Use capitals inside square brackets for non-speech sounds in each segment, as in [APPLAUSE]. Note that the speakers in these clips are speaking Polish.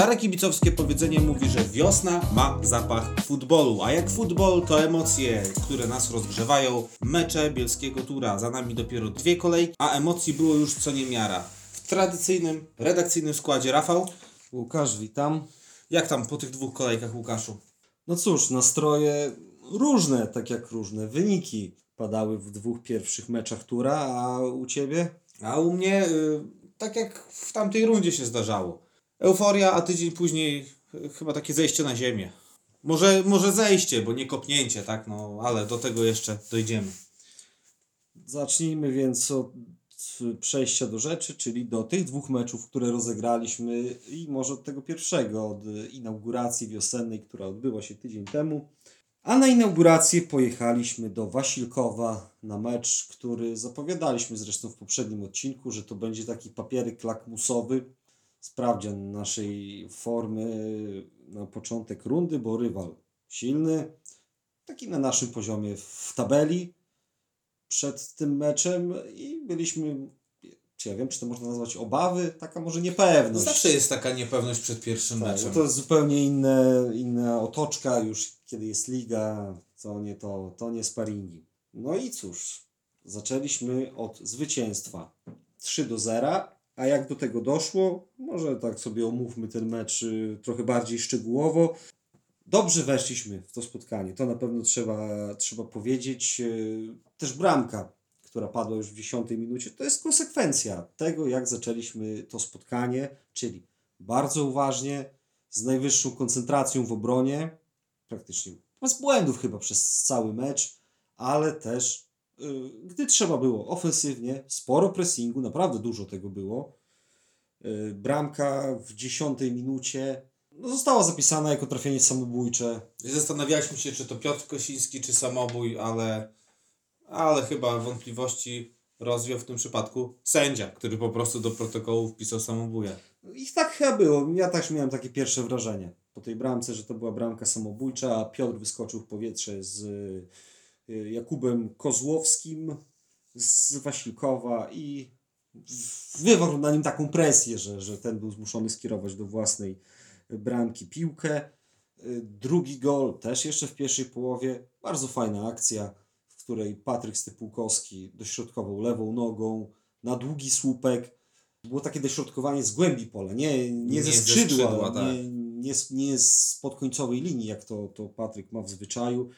Stare kibicowskie powiedzenie mówi, że wiosna ma zapach futbolu, a jak futbol to emocje, które nas rozgrzewają. Mecze Bielskiego Tura, za nami dopiero dwie kolejki, a emocji było już co niemiara. W tradycyjnym, redakcyjnym składzie Rafał, Łukasz, witam. jak tam po tych dwóch kolejkach Łukaszu? No cóż, nastroje różne, tak jak różne wyniki padały w dwóch pierwszych meczach tura, a u Ciebie? A u mnie, y, tak jak w tamtej rundzie się zdarzało. Euforia, a tydzień później chyba takie zejście na ziemię. Może, może zejście, bo nie kopnięcie, tak? No, ale do tego jeszcze dojdziemy. Zacznijmy więc od przejścia do rzeczy, czyli do tych dwóch meczów, które rozegraliśmy i może od tego pierwszego, od inauguracji wiosennej, która odbyła się tydzień temu. A na inaugurację pojechaliśmy do Wasilkowa na mecz, który zapowiadaliśmy zresztą w poprzednim odcinku, że to będzie taki papierek lakmusowy, sprawdzian naszej formy na początek rundy, bo rywal silny, taki na naszym poziomie w tabeli przed tym meczem i byliśmy, czy ja wiem, czy to można nazwać obawy, taka może niepewność. Zawsze jest taka niepewność przed pierwszym Tak, meczem. to jest zupełnie inne, inna otoczka już, kiedy jest liga, to nie to, to nie sparingi. No i cóż, zaczęliśmy od zwycięstwa 3 do 0, a jak do tego doszło, może tak sobie omówmy ten mecz y, trochę bardziej szczegółowo. Dobrze weszliśmy w to spotkanie, to na pewno trzeba, trzeba powiedzieć. Y, Też bramka, która padła już w 10 minucie, to jest konsekwencja tego, jak zaczęliśmy to spotkanie, czyli bardzo uważnie, z najwyższą koncentracją w obronie, praktycznie bez błędów chyba przez cały mecz, ale też gdy trzeba było ofensywnie, sporo pressingu, naprawdę dużo tego było. Y, Bramka w 10 minucie no, została zapisana jako trafienie samobójcze. Zastanawialiśmy się, czy to Piotr Kosiński, czy samobój, ale, ale chyba wątpliwości rozwiał w tym przypadku sędzia, który po prostu do protokołu wpisał samobuja. I tak chyba było. Ja też miałem takie pierwsze wrażenie po tej bramce, że to była bramka samobójcza, a Piotr wyskoczył w powietrze z y, Jakubem Kozłowskim z Wasilkowa i wywarł na nim taką presję, że, że ten był zmuszony skierować do własnej bramki piłkę. Y, Drugi gol też jeszcze w pierwszej połowie. Bardzo fajna akcja, w której Patryk Stypułkowski dośrodkował lewą nogą na długi słupek. Było takie dośrodkowanie z głębi pola, nie, nie, Nie ze ze skrzydła, skrzydła, tak. nie, nie, nie spod końcowej linii, jak to, to Patryk ma w zwyczaju.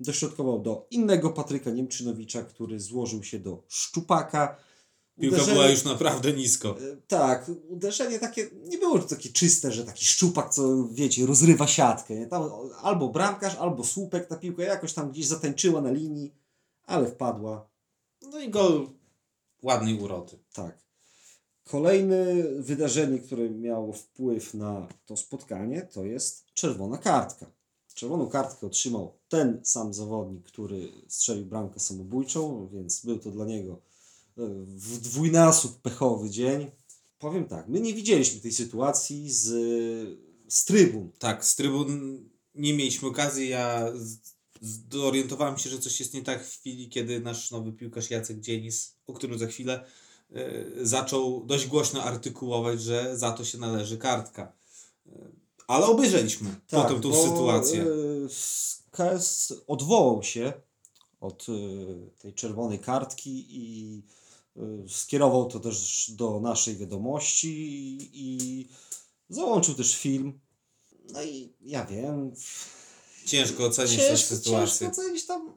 Dośrodkował do innego Patryka Niemczynowicza, który złożył się do Szczupaka. Piłka Uderzenie- była już naprawdę nisko. E, Tak, uderzenie takie, nie było takie czyste, że taki szczupak, co wiecie, rozrywa siatkę. Nie? Tam albo bramkarz, albo słupek, ta piłka jakoś tam gdzieś zatańczyła na linii, ale wpadła. No i gol ładnej urody. Tak. Kolejne wydarzenie, które miało wpływ na to spotkanie, to jest czerwona kartka. Czerwoną kartkę otrzymał ten sam zawodnik, który strzelił bramkę samobójczą, więc był to dla niego e, w dwójnasób pechowy dzień. Powiem tak, my nie widzieliśmy tej sytuacji z, z trybun. Tak, z trybun nie mieliśmy okazji. Ja zorientowałem się, że coś jest nie tak w chwili, kiedy nasz nowy piłkarz Jacek Dzienis, o którym za chwilę, zaczął dość głośno artykułować, że za to się należy kartka. E, ale obejrzeliśmy potem tą bo, sytuację. e, KS odwołał się od e, tej czerwonej kartki i e, skierował to też do naszej wiadomości i, załączył też film. No i ja wiem, Ciężko ocenić tę sytuację. ciężko ocenić tam.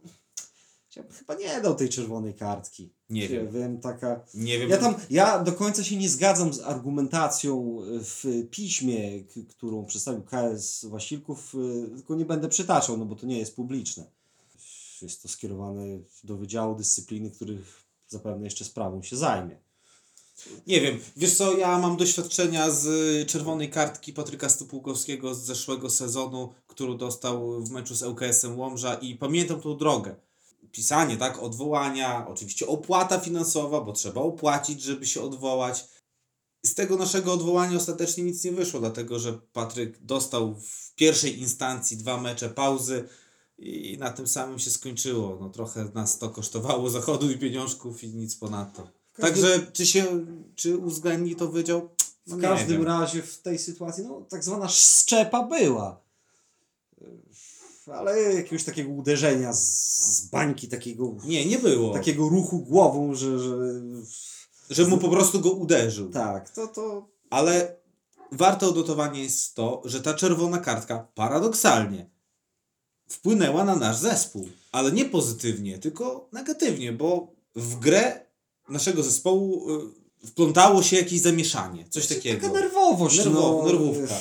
Ja chyba nie dał tej czerwonej kartki. Nie wiem. wiem taka. Nie wiem. Ja tam, ja do końca się nie zgadzam z argumentacją w piśmie, którą przedstawił KS Wasilków, y, tylko nie będę przytaczał, no bo to nie jest publiczne. Jest to skierowane do Wydziału Dyscypliny, który zapewne jeszcze sprawą się zajmie. Nie wiem, wiesz co, ja mam doświadczenia z czerwonej kartki Patryka Stypułkowskiego z zeszłego sezonu, którą dostał w meczu z ŁKS-em Łomża i pamiętam tą drogę. Pisanie, tak, odwołania, oczywiście opłata finansowa, bo trzeba opłacić, żeby się odwołać. Z tego naszego odwołania ostatecznie nic nie wyszło, dlatego że Patryk dostał w pierwszej instancji dwa mecze pauzy i na tym samym się skończyło. No trochę nas to kosztowało zachodu i pieniążków i nic ponadto. Także czy się, czy uwzględni to wydział? w No nie każdym wiem. razie w tej sytuacji, no tak zwana szczepa była. Ale jakiegoś takiego uderzenia z, z bańki, takiego, Nie, nie było. takiego ruchu głową, że, że Że mu po prostu go uderzył. tak, to, to Ale warte odnotowania jest to, że ta czerwona kartka paradoksalnie wpłynęła na nasz zespół. Ale nie pozytywnie, tylko negatywnie, bo w grę naszego zespołu y, wplątało się jakieś zamieszanie. Coś takiego. taka nerwowość. Nerwo- no, nerwówka.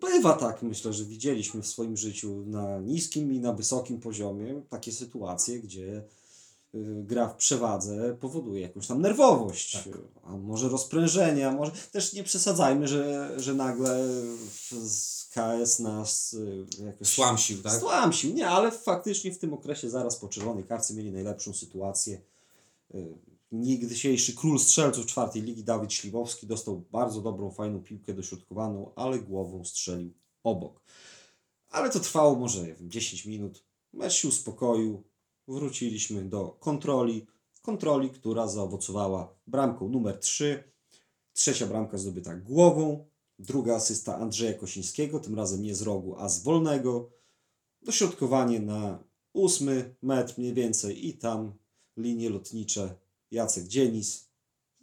Bywa tak, myślę, że widzieliśmy w swoim życiu na niskim i na wysokim poziomie takie sytuacje, gdzie y, gra w przewadze powoduje jakąś tam nerwowość, Tak. a może rozprężenie, a może też nie przesadzajmy, że, że nagle z KS nas y, jakoś Słamsił, tak? Stłamsił, nie, ale faktycznie w tym okresie zaraz po czerwonej karcie mieli najlepszą sytuację. Y, Niegdysiejszy król strzelców czwartej ligi Dawid Śliwowski dostał bardzo dobrą, fajną piłkę dośrodkowaną, ale głową strzelił obok. Ale to trwało może nie wiem, 10 minut. Mecz się uspokoił. Wróciliśmy do kontroli. Kontroli, która zaowocowała bramką numer 3. Trzecia bramka zdobyta głową. Druga asysta Andrzeja Kosińskiego, tym razem nie z rogu, a z wolnego. Dośrodkowanie na ósmy metr mniej więcej i tam linie lotnicze Jacek Dzienis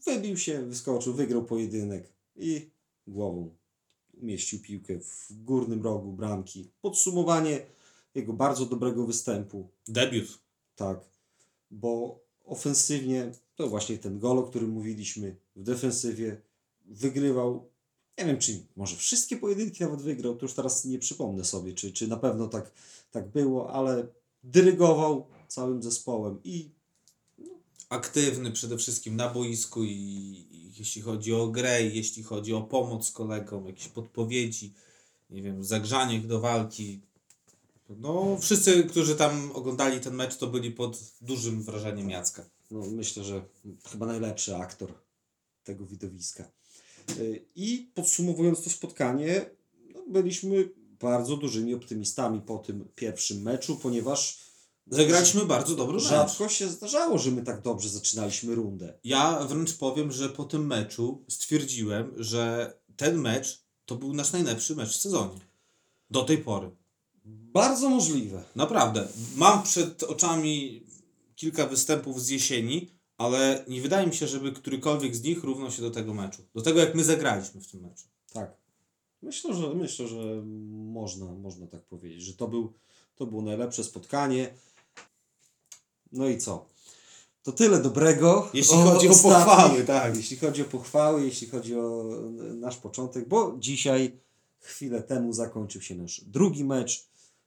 wybił się, wyskoczył, wygrał pojedynek i głową umieścił piłkę w górnym rogu bramki. Podsumowanie jego bardzo dobrego występu, Debiut. tak, bo ofensywnie to właśnie ten gol, o którym mówiliśmy, w defensywie wygrywał. Nie wiem, czy może wszystkie pojedynki nawet wygrał, to już teraz nie przypomnę sobie, czy, czy na pewno tak, tak było, ale dyrygował całym zespołem i Aktywny przede wszystkim na boisku i, i jeśli chodzi o grę, jeśli chodzi o pomoc kolegom, jakieś podpowiedzi, nie wiem, zagrzanie do walki. No, wszyscy, którzy tam oglądali ten mecz, to byli pod dużym wrażeniem Jacka. no, myślę, że chyba najlepszy aktor tego widowiska. Y, I podsumowując to spotkanie, no, byliśmy bardzo dużymi optymistami po tym pierwszym meczu, ponieważ Zagraliśmy bardzo dobry mecz. rzadko się zdarzało, że my tak dobrze zaczynaliśmy rundę. Ja wręcz powiem, że po tym meczu stwierdziłem, że ten mecz to był nasz najlepszy mecz w sezonie. Do tej pory. Bardzo możliwe. Naprawdę. Mam przed oczami kilka występów z jesieni, ale nie wydaje mi się, żeby którykolwiek z nich równał się do tego meczu. Do tego, jak my zagraliśmy w tym meczu. Tak. Myślę, że myślę, że można, można tak powiedzieć, że to, był, to było najlepsze spotkanie. No i co? To tyle dobrego. Jeśli chodzi o ostatnich- pochwały, tak. Jeśli chodzi o pochwały, jeśli chodzi o nasz początek, bo dzisiaj, chwilę temu zakończył się nasz drugi mecz.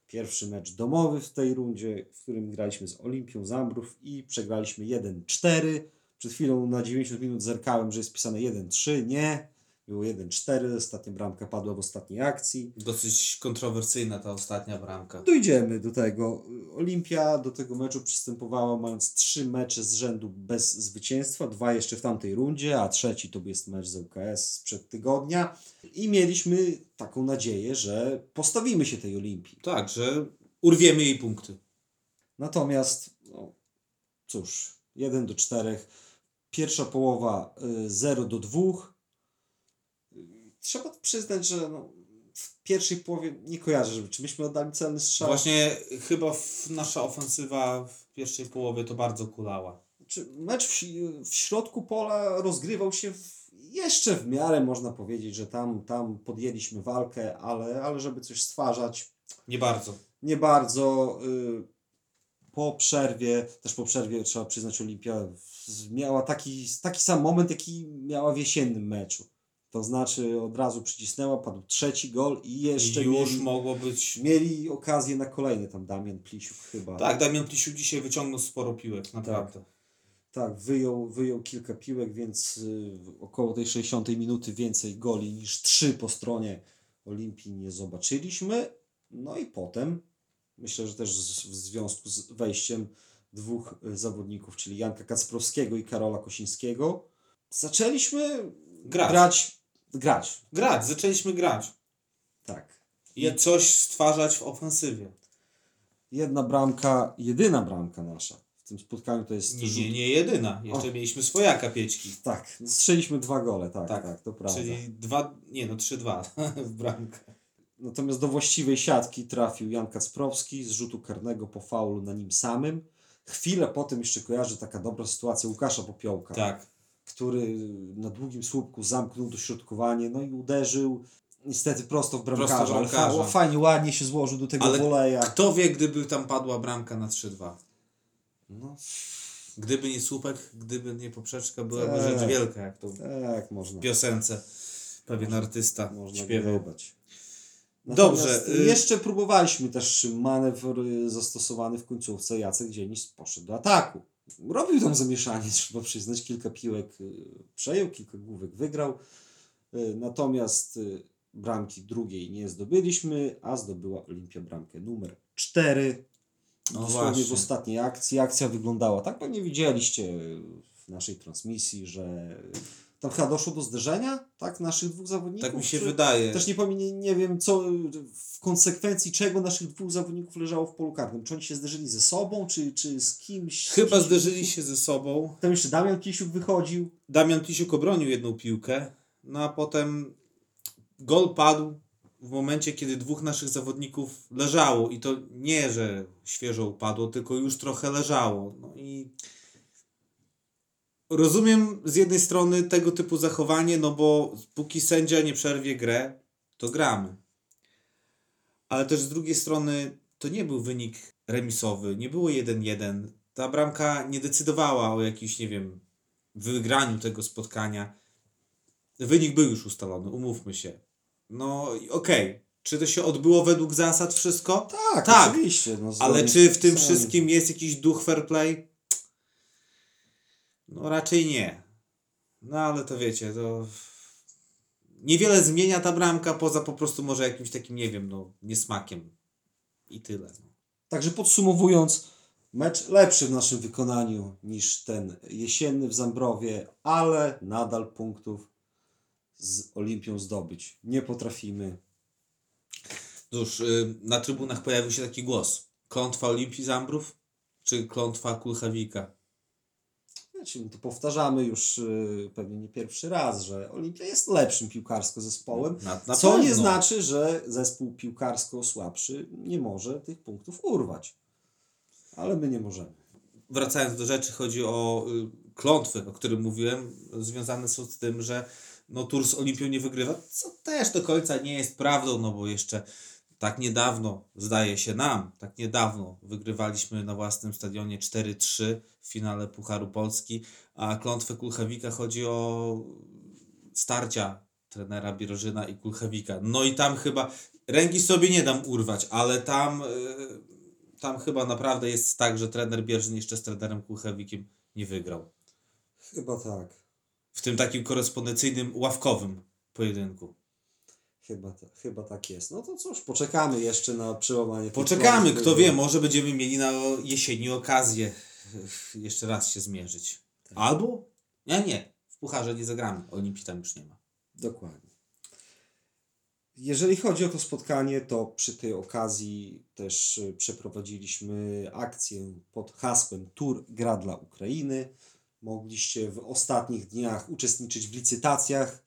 Pierwszy mecz domowy w tej rundzie, w którym graliśmy z Olimpią Zambrów i przegraliśmy 1-4. Przed chwilą na 90 minut zerkałem, że jest pisane 1-3. Nie, było 1-4. Ostatnia bramka padła w ostatniej akcji. Dosyć kontrowersyjna ta ostatnia bramka. Dojdziemy do tego. Olimpia do tego meczu przystępowała mając trzy mecze z rzędu bez zwycięstwa, dwa jeszcze w tamtej rundzie, a trzeci to jest mecz z UKS sprzed tygodnia. I mieliśmy taką nadzieję, że postawimy się tej Olimpii. Tak, że urwiemy jej punkty. Natomiast, no, cóż, 1 do 4. Pierwsza połowa y, 0 do 2. Trzeba przyznać, że no, w pierwszej połowie nie kojarzę, żeby czy myśmy oddali celny strzał. Właśnie chyba nasza ofensywa w pierwszej połowie to bardzo kulała. Czy mecz w, w środku pola rozgrywał się w, jeszcze w miarę, można powiedzieć, że tam, tam podjęliśmy walkę, ale, ale żeby coś stwarzać, Nie bardzo. nie bardzo. Y, po przerwie, też po przerwie trzeba przyznać, Olimpia miała taki, taki sam moment, jaki miała w jesiennym meczu. To znaczy od razu przycisnęła, padł trzeci gol i jeszcze Już mieli, mogło być. mieli okazję na kolejny, tam Damian Plisiuk chyba. Tak, Damian Plisiuk dzisiaj wyciągnął sporo piłek, naprawdę. Tak, wyjął, wyjął kilka piłek, więc y, około tej 60 minuty więcej goli niż trzy po stronie Olimpii nie zobaczyliśmy. No i potem, myślę, że też w związku z wejściem dwóch y, zawodników, czyli Janka Kacprowskiego i Karola Kosińskiego, zaczęliśmy Grać. grać. Grać. Grać, zaczęliśmy grać. Tak. I coś stwarzać w ofensywie. Jedna bramka, jedyna bramka nasza w tym spotkaniu to jest Nie, nie, nie jedyna. Jeszcze O. mieliśmy swojaka pieczki. Tak, strzeliśmy dwa gole, tak, Tak, tak, to prawda. Czyli dwa, nie no, trzy dwa [LAUGHS] w bramkę. Natomiast do właściwej siatki trafił Jan Kacprowski z rzutu karnego po faulu na nim samym. Chwilę potem jeszcze kojarzy taka dobra sytuacja Łukasza Popiołka, Tak. Który na długim słupku zamknął dośrodkowanie, no i uderzył niestety prosto w bramkarza. Prosto w ale bramkarza. fa- fajnie, ładnie się złożył do tego Ale woleja. Kto wie, gdyby tam padła bramka na 3-2. No, Gdyby nie słupek, gdyby nie poprzeczka, byłaby Tak. rzecz wielka, jak to w tak, można. piosence pewien artysta Można śpiewał. Dobrze, y- Jeszcze próbowaliśmy też manewr y, zastosowany w końcówce. Jacek Dzienis poszedł do ataku. Robił tam zamieszanie, [LAUGHS] trzeba przyznać. Kilka piłek y, przejął, kilka główek wygrał. Y, Natomiast y, bramki drugiej nie zdobyliśmy, a zdobyła Olimpia bramkę numer 4. No Dosłownie właśnie. w ostatniej akcji. Akcja wyglądała tak, pewnie widzieliście w naszej transmisji, że tam chyba doszło do zderzenia tak naszych dwóch zawodników. Tak mi się wydaje. też nie, pamię- nie wiem, co w konsekwencji czego naszych dwóch zawodników leżało w polu karnym. Czy oni się zderzyli ze sobą, czy, czy z kimś? Chyba zderzyli się ze sobą. Tam jeszcze Damian Kisiuk wychodził. Damian Tisiuk obronił jedną piłkę, no a potem gol padł w momencie, kiedy dwóch naszych zawodników leżało i to nie, że świeżo upadło, tylko już trochę leżało. No i rozumiem z jednej strony tego typu zachowanie, no bo póki sędzia nie przerwie grę, to gramy. Ale też z drugiej strony to nie był wynik remisowy, nie było 1-1. Ta bramka nie decydowała o jakimś, nie wiem, wygraniu tego spotkania. Wynik był już ustalony, umówmy się. No okej, czy to się odbyło według zasad wszystko? Tak, Tak, oczywiście. No, Ale czy w tym wszystkim jest jakiś duch fair play? No raczej nie. No ale to wiecie, to niewiele zmienia ta bramka poza po prostu może jakimś takim, nie wiem, no niesmakiem. I tyle. No. Także podsumowując, mecz lepszy w naszym wykonaniu niż ten jesienny w Zambrowie, ale nadal punktów z Olimpią zdobyć nie potrafimy. Cóż, y, na trybunach pojawił się taki głos. Klątwa Olimpii Zambrów czy klątwa Kulchawika? My to powtarzamy już y, pewnie nie pierwszy raz, że Olimpia jest lepszym piłkarsko zespołem, Na, na co nie pewno. znaczy, że zespół piłkarsko słabszy nie może tych punktów urwać. Ale my nie możemy. wracając do rzeczy, chodzi o y, klątwy, o którym mówiłem, związane są z tym, że no, Tour z Olimpią nie wygrywa, co też do końca nie jest prawdą, no bo jeszcze tak niedawno, zdaje się nam, tak niedawno wygrywaliśmy na własnym stadionie 4-3 w finale Pucharu Polski, a klątwę Kulchawika chodzi o starcia trenera Bierożyna i Kulchawika. No i tam chyba, ręki sobie nie dam urwać, ale tam... y, tam chyba naprawdę jest tak, że trener Bierzyn jeszcze z trenerem Kulchawikiem nie wygrał. Chyba tak. W tym takim korespondencyjnym, ławkowym pojedynku. Chyba, ta, chyba tak jest. No to cóż, poczekamy jeszcze na przełamanie. Poczekamy, kto wie, może będziemy mieli na jesieni okazję jeszcze raz się zmierzyć. Albo? Nie, nie. W Pucharze nie zagramy. Olimpii tam już nie ma. Dokładnie. Jeżeli chodzi o to spotkanie, to przy tej okazji też y, przeprowadziliśmy akcję pod hasłem Tour gra dla Ukrainy. Mogliście w ostatnich dniach uczestniczyć w licytacjach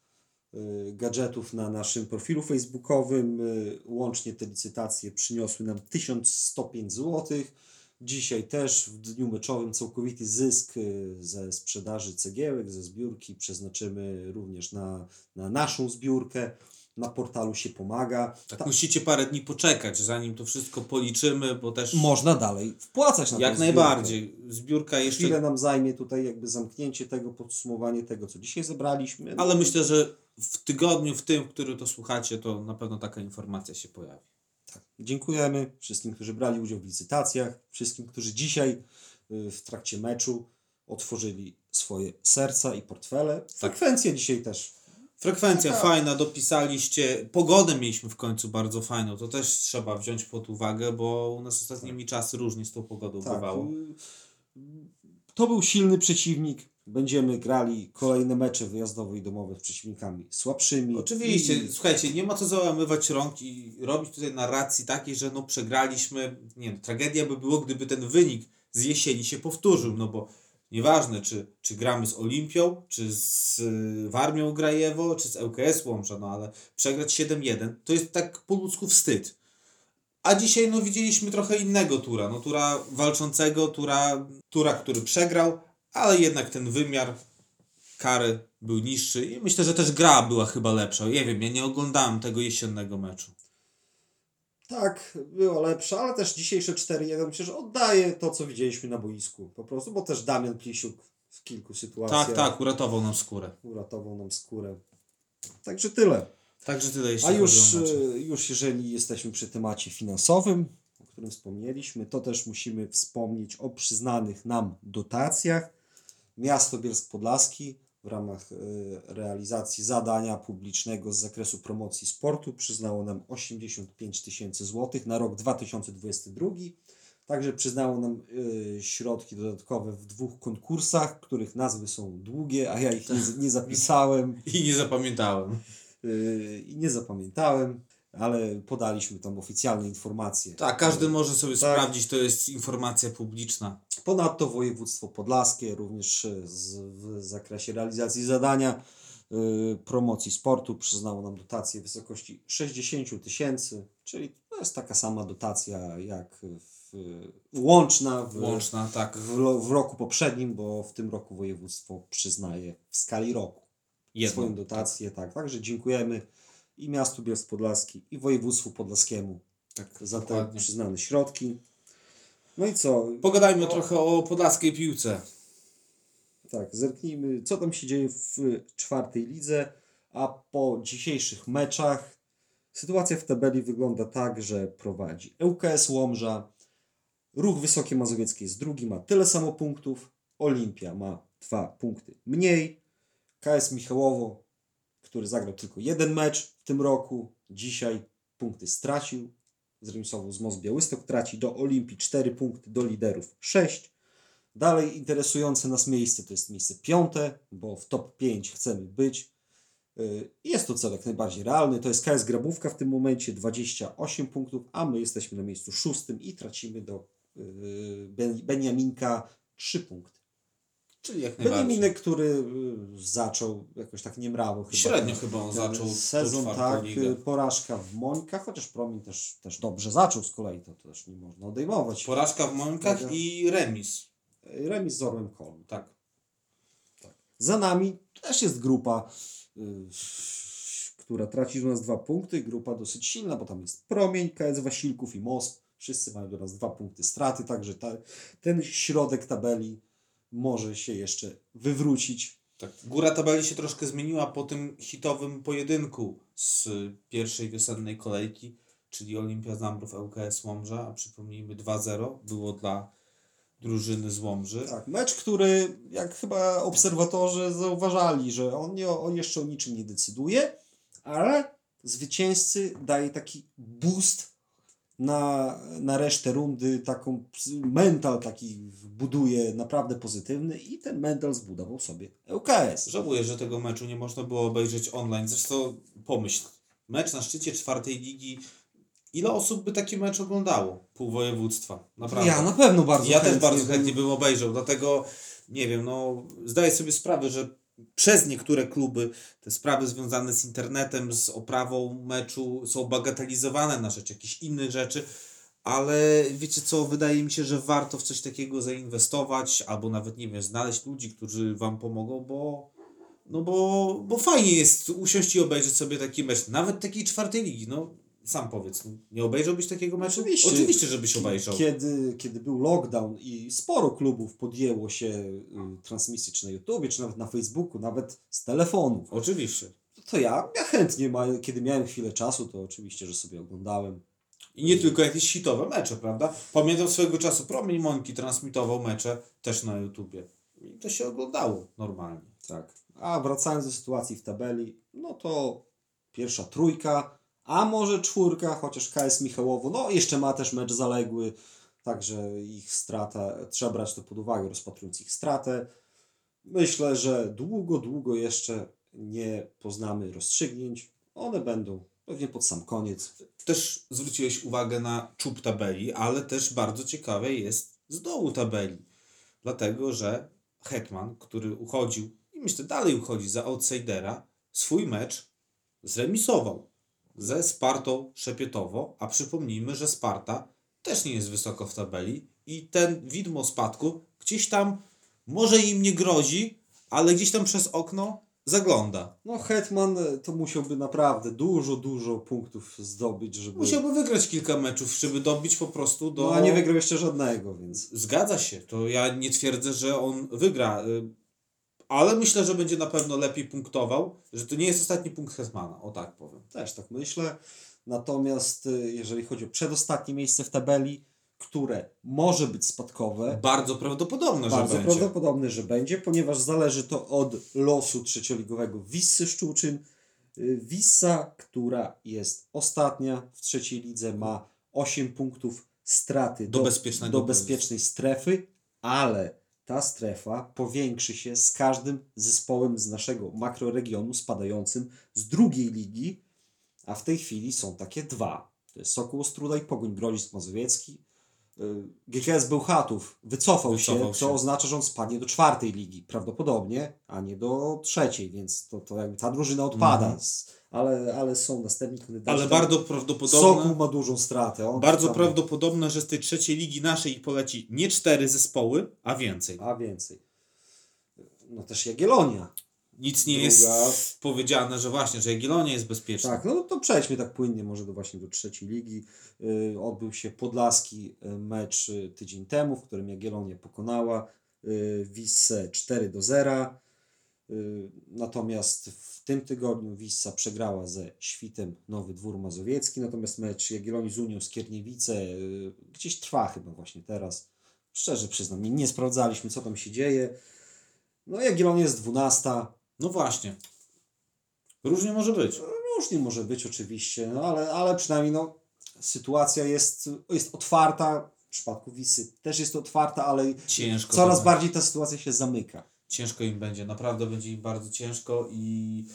gadżetów na naszym profilu facebookowym. Y, Łącznie te licytacje przyniosły nam 1105 zł. Dzisiaj też w dniu meczowym całkowity zysk y, ze sprzedaży cegiełek, ze zbiórki przeznaczymy również na, na naszą zbiórkę. Na portalu się pomaga. Tak Ta- musicie parę dni poczekać, zanim to wszystko policzymy, bo też Można dalej wpłacać na jak zbiórkę. najbardziej. Zbiórka jeszcze Chwilę nam zajmie tutaj jakby zamknięcie tego, podsumowanie tego, co dzisiaj zebraliśmy. Ale myślę, że w tygodniu, w tym, w którym to słuchacie, to na pewno taka informacja się pojawi. Tak. Dziękujemy wszystkim, którzy brali udział w licytacjach, wszystkim, którzy dzisiaj y, w trakcie meczu otworzyli swoje serca i portfele. Frekwencja dzisiaj też. Frekwencja Tak. fajna, dopisaliście. Pogodę mieliśmy w końcu bardzo fajną. To też trzeba wziąć pod uwagę, bo u nas ostatnimi czasy różnie z tą pogodą Tak. bywało. y, To był silny przeciwnik. Będziemy grali kolejne mecze wyjazdowe i domowe z przeciwnikami słabszymi. Oczywiście, I- słuchajcie, nie ma co załamywać rąk i robić tutaj narracji takiej, że no przegraliśmy. Nie no, tragedia by było, gdyby ten wynik z jesieni się powtórzył, no bo nieważne, czy, czy gramy z Olimpią, czy z y, Warmią Grajewo, czy z ŁKS Łomża, no ale przegrać 7-1 to jest tak po ludzku wstyd. A dzisiaj no widzieliśmy trochę innego tura, no tura walczącego, tura, tura który przegrał, ale jednak ten wymiar kary był niższy i myślę, że też gra była chyba lepsza. Nie wiem, ja nie oglądałem tego jesiennego meczu. Tak, była lepsza, ale też dzisiejsze 4-1 myślę, że oddaje to, co widzieliśmy na boisku. Po prostu, bo też Damian Plisiuk w kilku sytuacjach Tak, tak, uratował nam skórę. uratował nam skórę. Także tyle. Także tyle jeśli A już, e, już jeżeli jesteśmy przy temacie finansowym, o którym wspomnieliśmy, to też musimy wspomnieć o przyznanych nam dotacjach. Miasto Bielsk Podlaski w ramach e, realizacji zadania publicznego z zakresu promocji sportu przyznało nam 85 tysięcy złotych na rok 2022. Także przyznało nam e, środki dodatkowe w dwóch konkursach, których nazwy są długie, a ja ich nie, nie zapisałem. [LAUGHS] I nie zapamiętałem. Yy, i nie zapamiętałem, ale podaliśmy tam oficjalne informacje. Tak, każdy może sobie Tak. sprawdzić, to jest informacja publiczna. Ponadto województwo podlaskie również e, z, w zakresie realizacji zadania yy, promocji sportu przyznało nam dotację w wysokości 60 tysięcy, czyli to jest taka sama dotacja jak w, łączna w, Łączna, tak. w, w roku poprzednim, bo w tym roku województwo przyznaje w skali roku. Jedną. swoją dotację. Tak. Także dziękujemy i miastu Bielsk Podlaski, i województwu podlaskiemu Tak, za te dokładnie. przyznane środki. No i co? Pogadajmy trochę o podlaskiej piłce. Tak, zerknijmy, co tam się dzieje w czwartej lidze, a po dzisiejszych meczach sytuacja w tabeli wygląda tak, że prowadzi ŁKS Łomża, Ruch Wysokie Mazowieckie jest drugi, ma tyle samo punktów, Olimpia ma dwa punkty mniej, KS Michałowo, który zagrał tylko jeden mecz w tym roku, dzisiaj punkty stracił, zremisował z Most Białystok, traci do Olimpii 4 punkty, do liderów 6, Dalej interesujące nas miejsce to jest miejsce piąte, bo w top 5 chcemy być. Yy, Jest to cel jak najbardziej realny. To jest KS Grabówka w tym momencie 28 punktów, a my jesteśmy na miejscu szóstym i tracimy do Ben- Beniaminka 3 punkty. Czyli jak najbardziej. Beniaminek, który yy, zaczął jakoś tak niemrawo chyba. Średnio chyba on ten zaczął sezon, tak, ligę. yy, porażka w Mońkach, chociaż Promień też, też dobrze zaczął z kolei, to też nie można odejmować. Porażka w Mońkach Tak. i remis. Remis z Orłem Kolm. Tak. Za nami też jest grupa, y, która traci do nas dwa punkty. Grupa dosyć silna, bo tam jest Promień, KS Wasilków i Most. Wszyscy mają do nas dwa punkty straty, także ta, ten środek tabeli może się jeszcze wywrócić. Tak. Góra tabeli się troszkę zmieniła po tym hitowym pojedynku z pierwszej wiosennej kolejki, czyli Olimpia Zambrów ŁKS Łomża, a przypomnijmy 2-0 było dla drużyny z Łomży. Tak, mecz, który jak chyba obserwatorzy zauważali, że on, nie, on jeszcze o niczym nie decyduje, ale zwycięzcy daje taki boost na, na resztę rundy, taką mental taki buduje naprawdę pozytywny i ten mental zbudował sobie ŁKS. Żałuję, że tego meczu nie można było obejrzeć online. Zresztą pomyśl, mecz na szczycie czwartej ligi, ile osób by taki mecz oglądało? Pół województwa. Naprawdę. Ja na pewno bardzo Ja też bardzo chętnie bym obejrzał, dlatego nie wiem, no zdaję sobie sprawę, że przez niektóre kluby te sprawy związane z internetem, z oprawą meczu są bagatelizowane na rzecz jakichś innych rzeczy, ale wiecie co, wydaje mi się, że warto w coś takiego zainwestować, albo nawet, nie wiem, znaleźć ludzi, którzy Wam pomogą, bo no bo, bo fajnie jest usiąść i obejrzeć sobie taki mecz, nawet takiej czwartej ligi, no sam powiedz, no, nie obejrzałbyś takiego meczu? Oczywiście. Oczywiście, żebyś obejrzał. Kiedy, kiedy był lockdown i sporo klubów podjęło się y, transmisji czy na YouTubie, czy nawet na Facebooku, nawet z telefonów, Oczywiście. to ja, ja chętnie, kiedy miałem chwilę czasu, to oczywiście, że sobie oglądałem. I nie tylko jakieś hitowe mecze, prawda? Pamiętam swego czasu Promień Mońki transmitował mecze też na YouTubie. I to się oglądało normalnie. Tak. A wracając do sytuacji w tabeli, no to pierwsza trójka, a może czwórka, chociaż KS Michałowo, no jeszcze ma też mecz zaległy, także ich strata, trzeba brać to pod uwagę, rozpatrując ich stratę. Myślę, że długo, długo jeszcze nie poznamy rozstrzygnięć. One będą pewnie pod sam koniec. Też zwróciłeś uwagę na czub tabeli, ale też bardzo ciekawe jest z dołu tabeli. Dlatego, że Hetman, który uchodził i myślę dalej uchodzi za outsidera, swój mecz zremisował ze Spartą Szepietowo, a przypomnijmy, że Sparta też nie jest wysoko w tabeli i ten widmo spadku gdzieś tam może im nie grozi, ale gdzieś tam przez okno zagląda. No Hetman e, to musiałby naprawdę dużo, dużo punktów zdobyć, żeby... Musiałby wygrać kilka meczów, żeby dobić po prostu do... No a nie wygrał jeszcze żadnego, więc... Zgadza się, to ja nie twierdzę, że on wygra, y, ale myślę, że będzie na pewno lepiej punktował, że to nie jest ostatni punkt Hetmana, o tak powiem. Też tak myślę. Natomiast y, jeżeli chodzi o przedostatnie miejsce w tabeli, które może być spadkowe, Bardzo prawdopodobne, bardzo że będzie. prawdopodobne, że będzie, ponieważ zależy to od losu trzecioligowego Wissy Szczuczyn. Y, Wissa, która jest ostatnia w trzeciej lidze, ma 8 punktów straty Do bezpiecznego do bezpiecznej strefy, ale ta strefa powiększy się z każdym zespołem z naszego makroregionu spadającym z drugiej ligi, a w tej chwili są takie dwa. To jest Sokół Ostruda i Pogoń Grodzisk Mazowiecki. Y, GKS Bełchatów wycofał, Wycofał się, co oznacza, że on spadnie do czwartej ligi prawdopodobnie, a nie do trzeciej, więc to, to jakby ta drużyna odpada. Mhm. Ale, ale są następni kandydaci. Ale bardzo Sokół prawdopodobne, ma dużą stratę. On bardzo prawdopodobne, że z tej trzeciej ligi naszej poleci nie cztery zespoły, a więcej. A więcej. No też Jagiellonia. Nic nie Druga. jest powiedziane, że właśnie, że Jagiellonia jest bezpieczna. Tak, no to przejdźmy tak płynnie może do właśnie do trzeciej ligi. Yy, odbył się podlaski y, mecz y, tydzień temu, w którym Jagiellonia pokonała Wissę 4 do 0. Yy, natomiast w tym tygodniu Wissa przegrała ze Świtem Nowy Dwór Mazowiecki, natomiast mecz Jagiellonii z Unią Skierniewice gdzieś trwa chyba właśnie teraz. Szczerze przyznam, nie, nie sprawdzaliśmy co tam się dzieje. No Jagiellonia jest 12. No właśnie. Różnie może być. Różnie może być oczywiście, no ale, ale przynajmniej no, sytuacja jest, jest otwarta. W przypadku Wisy też jest otwarta, ale Ciężko. coraz to bardziej ta sytuacja się zamyka. ciężko im będzie, naprawdę będzie im bardzo ciężko i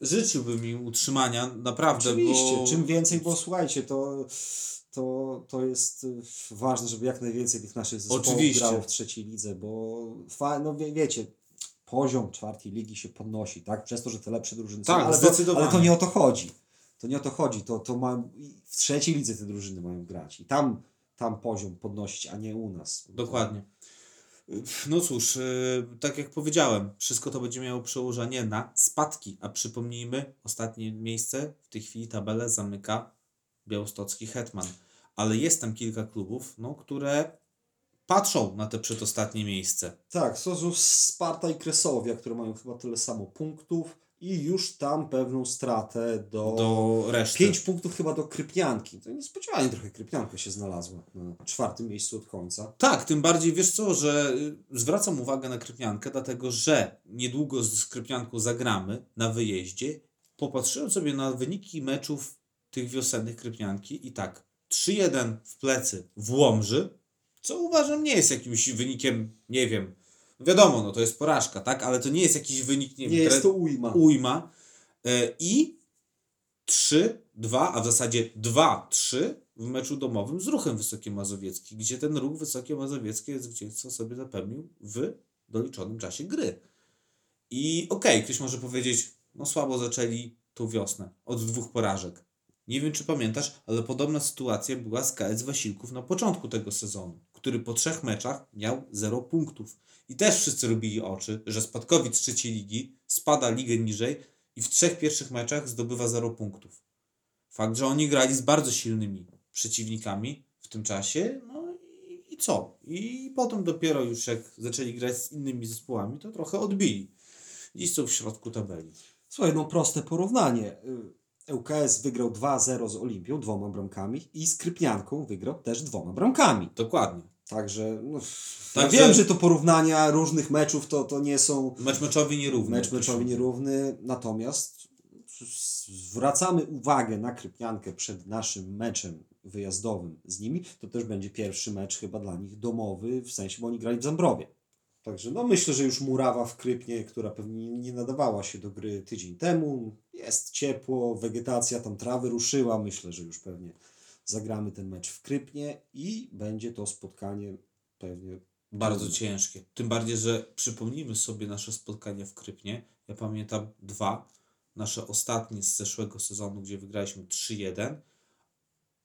życzyłbym im utrzymania, naprawdę, Oczywiście, bo czym więcej, bo słuchajcie, to, to, to jest y, ważne, żeby jak najwięcej tych naszych zespołów Oczywiście. grało w trzeciej lidze, bo fa, no wie, wiecie, poziom czwartej ligi się podnosi, tak? Przez to, że te lepsze drużyny są, Tak, ale to, ale to nie o to chodzi. To nie o to chodzi, to, to ma, w trzeciej lidze te drużyny mają grać i tam, tam poziom podnosić, a nie u nas. Dokładnie. No cóż, yy, tak jak powiedziałem, wszystko to będzie miało przełożenie na spadki, a przypomnijmy, ostatnie miejsce w tej chwili tabelę zamyka białostocki Hetman. Ale jest tam kilka klubów, no, które patrzą na te przedostatnie miejsce. Tak, są Sparta i Kresowia, które mają chyba tyle samo punktów i już tam pewną stratę do, Do reszty. 5 punktów chyba do Krypnianki. To niespodziewanie trochę Krypnianka się znalazła na czwartym miejscu od końca. Tak, tym bardziej wiesz co, że y, zwracam uwagę na Krypniankę, dlatego że niedługo z Krypnianką zagramy na wyjeździe. Popatrzyłem sobie na wyniki meczów tych wiosennych Krypnianki i tak 3-1 w plecy w Łomży, co uważam nie jest jakimś wynikiem, nie wiem, wiadomo, no to jest porażka, tak, ale to nie jest jakiś wynik, nie, Nie wiem, jest to ujma. ujma e, i 3-2, a w zasadzie 2-3 w meczu domowym z Ruchem Wysokie Mazowieckie, gdzie ten Ruch Wysokie Mazowieckie zwycięstwo sobie zapewnił w doliczonym czasie gry. I okej, ktoś może powiedzieć, no słabo zaczęli tą wiosnę od dwóch porażek. Nie wiem, czy pamiętasz, ale podobna sytuacja była z KS Wasilków na początku tego sezonu, który po trzech meczach miał 0 punktów. I też wszyscy robili oczy, że spadkowiec trzeciej ligi spada ligę niżej i w trzech pierwszych meczach zdobywa 0 punktów. Fakt, że oni grali z bardzo silnymi przeciwnikami w tym czasie, no i, i co? I potem dopiero już jak zaczęli grać z innymi zespołami, to trochę odbili. Dziś są w środku tabeli. Słuchaj, no proste porównanie. ŁKS wygrał 2-0 z Olimpią, dwoma bramkami i z Krypnianką wygrał też dwoma bramkami. Dokładnie. Także, no, ja Także- wiem, że to porównania różnych meczów to, to nie są Mecz meczowy nierówny. mecz meczowy nierówny, natomiast zwracamy uwagę na Krypniankę przed naszym meczem wyjazdowym z nimi, to też będzie pierwszy mecz chyba dla nich domowy, w sensie, bo oni grali w Zambrowie. Także no myślę, że już murawa w Krypnie, która pewnie nie nadawała się do gry tydzień temu. Jest ciepło, wegetacja, tam trawy ruszyła. Myślę, że już pewnie zagramy ten mecz w Krypnie i będzie to spotkanie pewnie Bardzo Trudno. ciężkie. Tym bardziej, że przypomnijmy sobie nasze spotkania w Krypnie. Ja pamiętam dwa. Nasze ostatnie z zeszłego sezonu, gdzie wygraliśmy 3-1.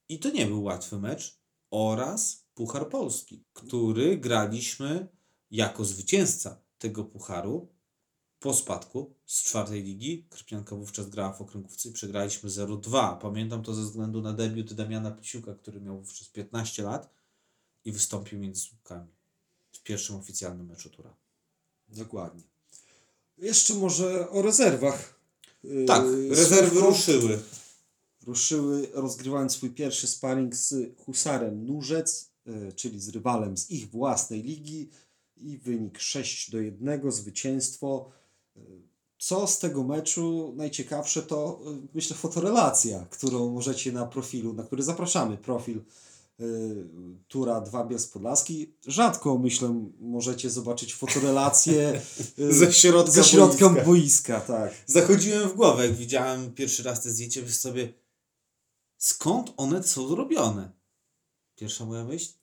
I to nie był łatwy mecz. Oraz Puchar Polski, który graliśmy jako zwycięzca tego pucharu po spadku z czwartej ligi. Krypnianka wówczas grała w okręgówce i przegraliśmy 0-2. Pamiętam to ze względu na debiut Damiana Piciuka, który miał wówczas 15 lat i wystąpił między słupkami w pierwszym oficjalnym meczu tura. Dokładnie. Jeszcze może o rezerwach. Yy, Tak, rezerwy Słówko ruszyły. Ruszyły rozgrywając swój pierwszy sparring z Husarem Nurzec, yy, czyli z rywalem z ich własnej ligi i wynik 6 do 1, zwycięstwo. Co z tego meczu najciekawsze to yy, myślę fotorelacja, którą możecie na profilu, na który zapraszamy, profil yy, Tura 2 Bielsk Podlaski. Rzadko myślę możecie zobaczyć fotorelację [LAUGHS] yy, Ze środka ze środka boiska. boiska, tak. Zachodziłem w głowę, jak widziałem pierwszy raz te zdjęcie, myślę sobie, skąd one są zrobione? Pierwsza moja myśl,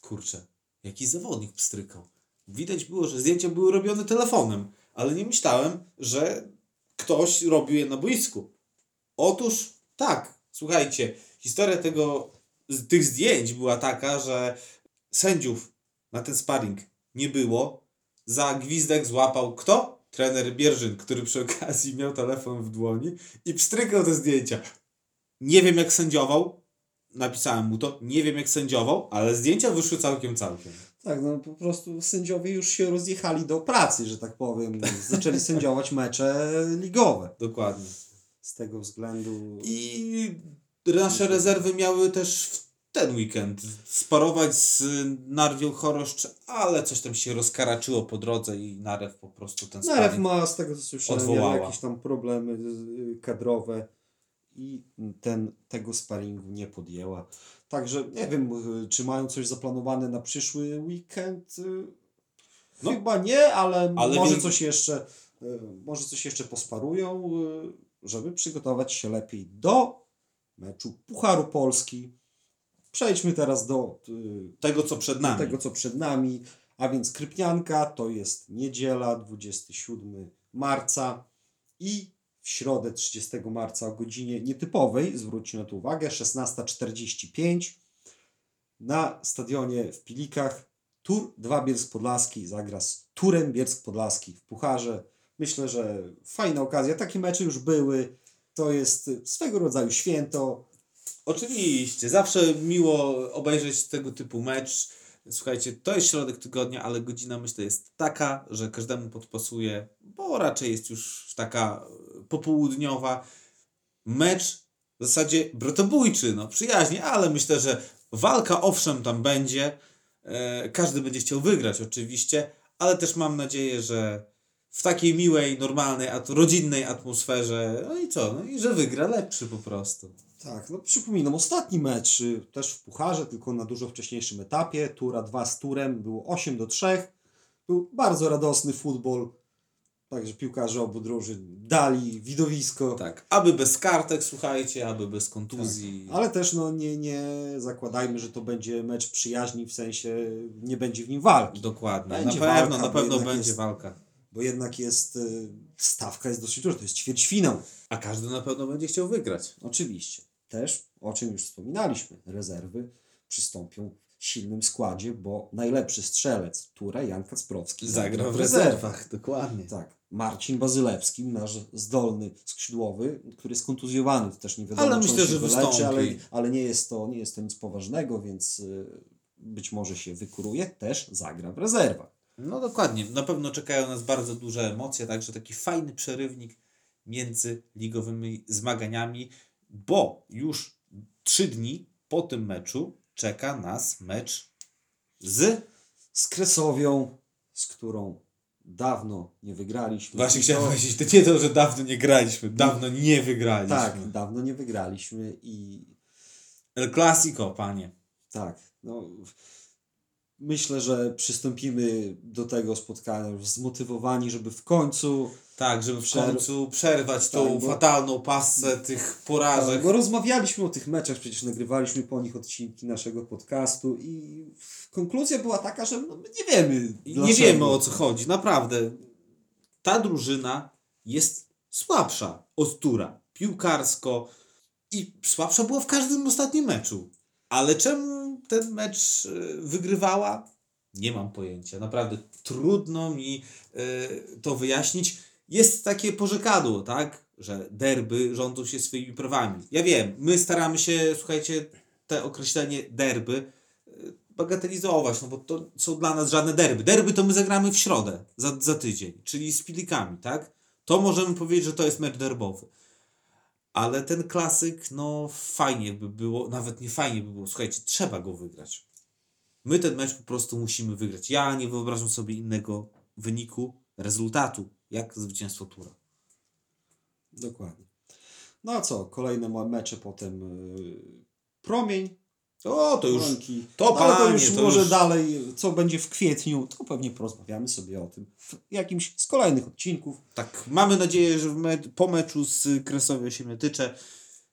kurczę, jakiś zawodnik pstrykał. Widać było, że zdjęcia były robione telefonem, ale nie myślałem, że ktoś robił je na boisku. Otóż tak, słuchajcie, historia tego, tych zdjęć była taka, że sędziów na ten sparring nie było. Za gwizdek złapał kto? Trener Bierzyn, który przy okazji miał telefon w dłoni i pstrykał te zdjęcia. Nie wiem jak sędziował, napisałem mu to, nie wiem jak sędziował, ale zdjęcia wyszły całkiem całkiem. Tak, no po prostu sędziowie już się rozjechali do pracy, że tak powiem. Zaczęli [LAUGHS] sędziować mecze ligowe. Dokładnie. Z tego względu. I nasze rezerwy miały też w ten weekend sparować z Narwią Choroszcz, ale coś tam się rozkaraczyło po drodze i Narew po prostu ten Narew ma, z tego co słyszałem, odwołała. jakieś tam problemy y, kadrowe i ten, tego sparingu nie podjęła. Także nie wiem, y, czy mają coś zaplanowane na przyszły weekend. y, No. Chyba nie, ale, Ale może wie- coś jeszcze y, może coś jeszcze posparują, żeby przygotować się lepiej do meczu Pucharu Polski. Przejdźmy teraz do tego co przed nami. tego, co przed nami. A więc Krypnianka to jest niedziela, 27 marca i w środę 30 marca o godzinie nietypowej, zwróćcie na to uwagę, 16.45 na stadionie w Pilikach Tur 2 Bielsk Podlaski zagra z Turem Bielsk Podlaski w Pucharze. Myślę, że fajna okazja. Takie mecze już były. To jest swego rodzaju święto. Oczywiście, zawsze miło obejrzeć tego typu mecz. Słuchajcie, to jest środek tygodnia, ale godzina myślę jest taka, że każdemu podpasuje, bo raczej jest już taka popołudniowa. Mecz w zasadzie bratobójczy, no przyjaźnie, ale myślę, że walka owszem tam będzie. E, każdy będzie chciał wygrać oczywiście, ale też mam nadzieję, że w takiej miłej, normalnej, rodzinnej atmosferze, no i co, no i że wygra lepszy po prostu. Tak, no przypominam, ostatni mecz y, też w Pucharze, tylko na dużo wcześniejszym etapie, Tura 2 z Turem, było 8 do 3. Był bardzo radosny futbol, także piłkarze obu drużyn dali widowisko, Tak, aby bez kartek, słuchajcie, aby bez kontuzji. ale też no, nie, nie zakładajmy, że to będzie mecz przyjaźni, w sensie nie będzie w nim walki, Dokładnie, Będzie na pewno, walka, na pewno będzie jest- walka. bo jednak jest, y, stawka jest dosyć duża, to jest ćwierćfinał. A każdy na pewno będzie chciał wygrać. Oczywiście. Też, o czym już wspominaliśmy, rezerwy przystąpią silnym składzie, bo najlepszy strzelec Tura, Jan Kacprowski, Zagra w rezerwach, dokładnie. Tak. Marcin Bazylewski, nasz zdolny skrzydłowy, który jest kontuzjowany, to też nie wiadomo, Ale czy on myślę, się że wyleczy, ale, ale nie, jest to, nie jest to nic poważnego, więc y, być może się wykuruje, też zagra w rezerwach. No dokładnie, na pewno czekają nas bardzo duże emocje, także taki fajny przerywnik między ligowymi zmaganiami, bo już trzy dni po tym meczu czeka nas mecz z... Z Kresowią, z którą dawno nie wygraliśmy. Właśnie chciałem to- powiedzieć, to nie to, że dawno nie graliśmy, dawno nie wygraliśmy. Tak, dawno nie wygraliśmy i El Clasico, panie. Tak, no myślę, że przystąpimy do tego spotkania już zmotywowani, żeby w końcu. Tak, żeby w końcu przerwać tą Tak, bo- fatalną pasę tych porażek. Tak, bo rozmawialiśmy o tych meczach, przecież nagrywaliśmy po nich odcinki naszego podcastu i konkluzja była taka, że no, my nie wiemy. Dlaczego. Nie wiemy o co chodzi, naprawdę. Ta drużyna jest słabsza od Tura. Piłkarsko i słabsza była w każdym ostatnim meczu. Ale czemu ten mecz y, wygrywała? Nie mam pojęcia. Naprawdę trudno mi y, to wyjaśnić. Jest takie pożekadło, tak? Że derby rządzą się swoimi prawami. Ja wiem, my staramy się, słuchajcie, te określenie derby y, bagatelizować, no bo to są dla nas żadne derby. Derby to my zagramy w środę, za, za tydzień, czyli z Pilikami, tak? To możemy powiedzieć, że to jest mecz derbowy. Ale ten klasyk, no fajnie by było, nawet nie fajnie by było, słuchajcie, trzeba go wygrać. My ten mecz po prostu musimy wygrać. Ja nie wyobrażam sobie innego wyniku, rezultatu, jak zwycięstwo Tura. Dokładnie. No a co? Kolejne mecze potem yy, Promień. O, to już, Łąki. to No, to panie, już to może już- dalej, co będzie w kwietniu, to pewnie porozmawiamy sobie o tym w jakimś z kolejnych odcinków. Tak, mamy nadzieję, że w me po meczu z Kresowia się tycze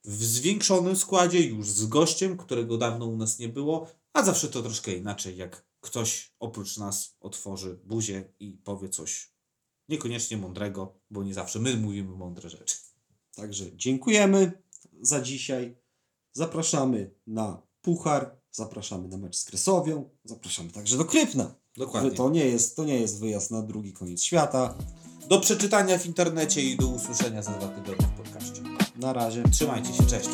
w zwiększonym składzie, już z gościem, którego dawno u nas nie było, a zawsze to troszkę inaczej, jak ktoś oprócz nas otworzy buzię i powie coś niekoniecznie mądrego, bo nie zawsze my mówimy mądre rzeczy. Także dziękujemy za dzisiaj. Zapraszamy na Puchar, zapraszamy na mecz z Kresowią, zapraszamy także do Krypna. Dokładnie. To nie jest, to nie jest wyjazd na drugi koniec świata. Do przeczytania w internecie i do usłyszenia za dwa tygodnie w podcaście. Na razie. Trzymajcie się, cześć.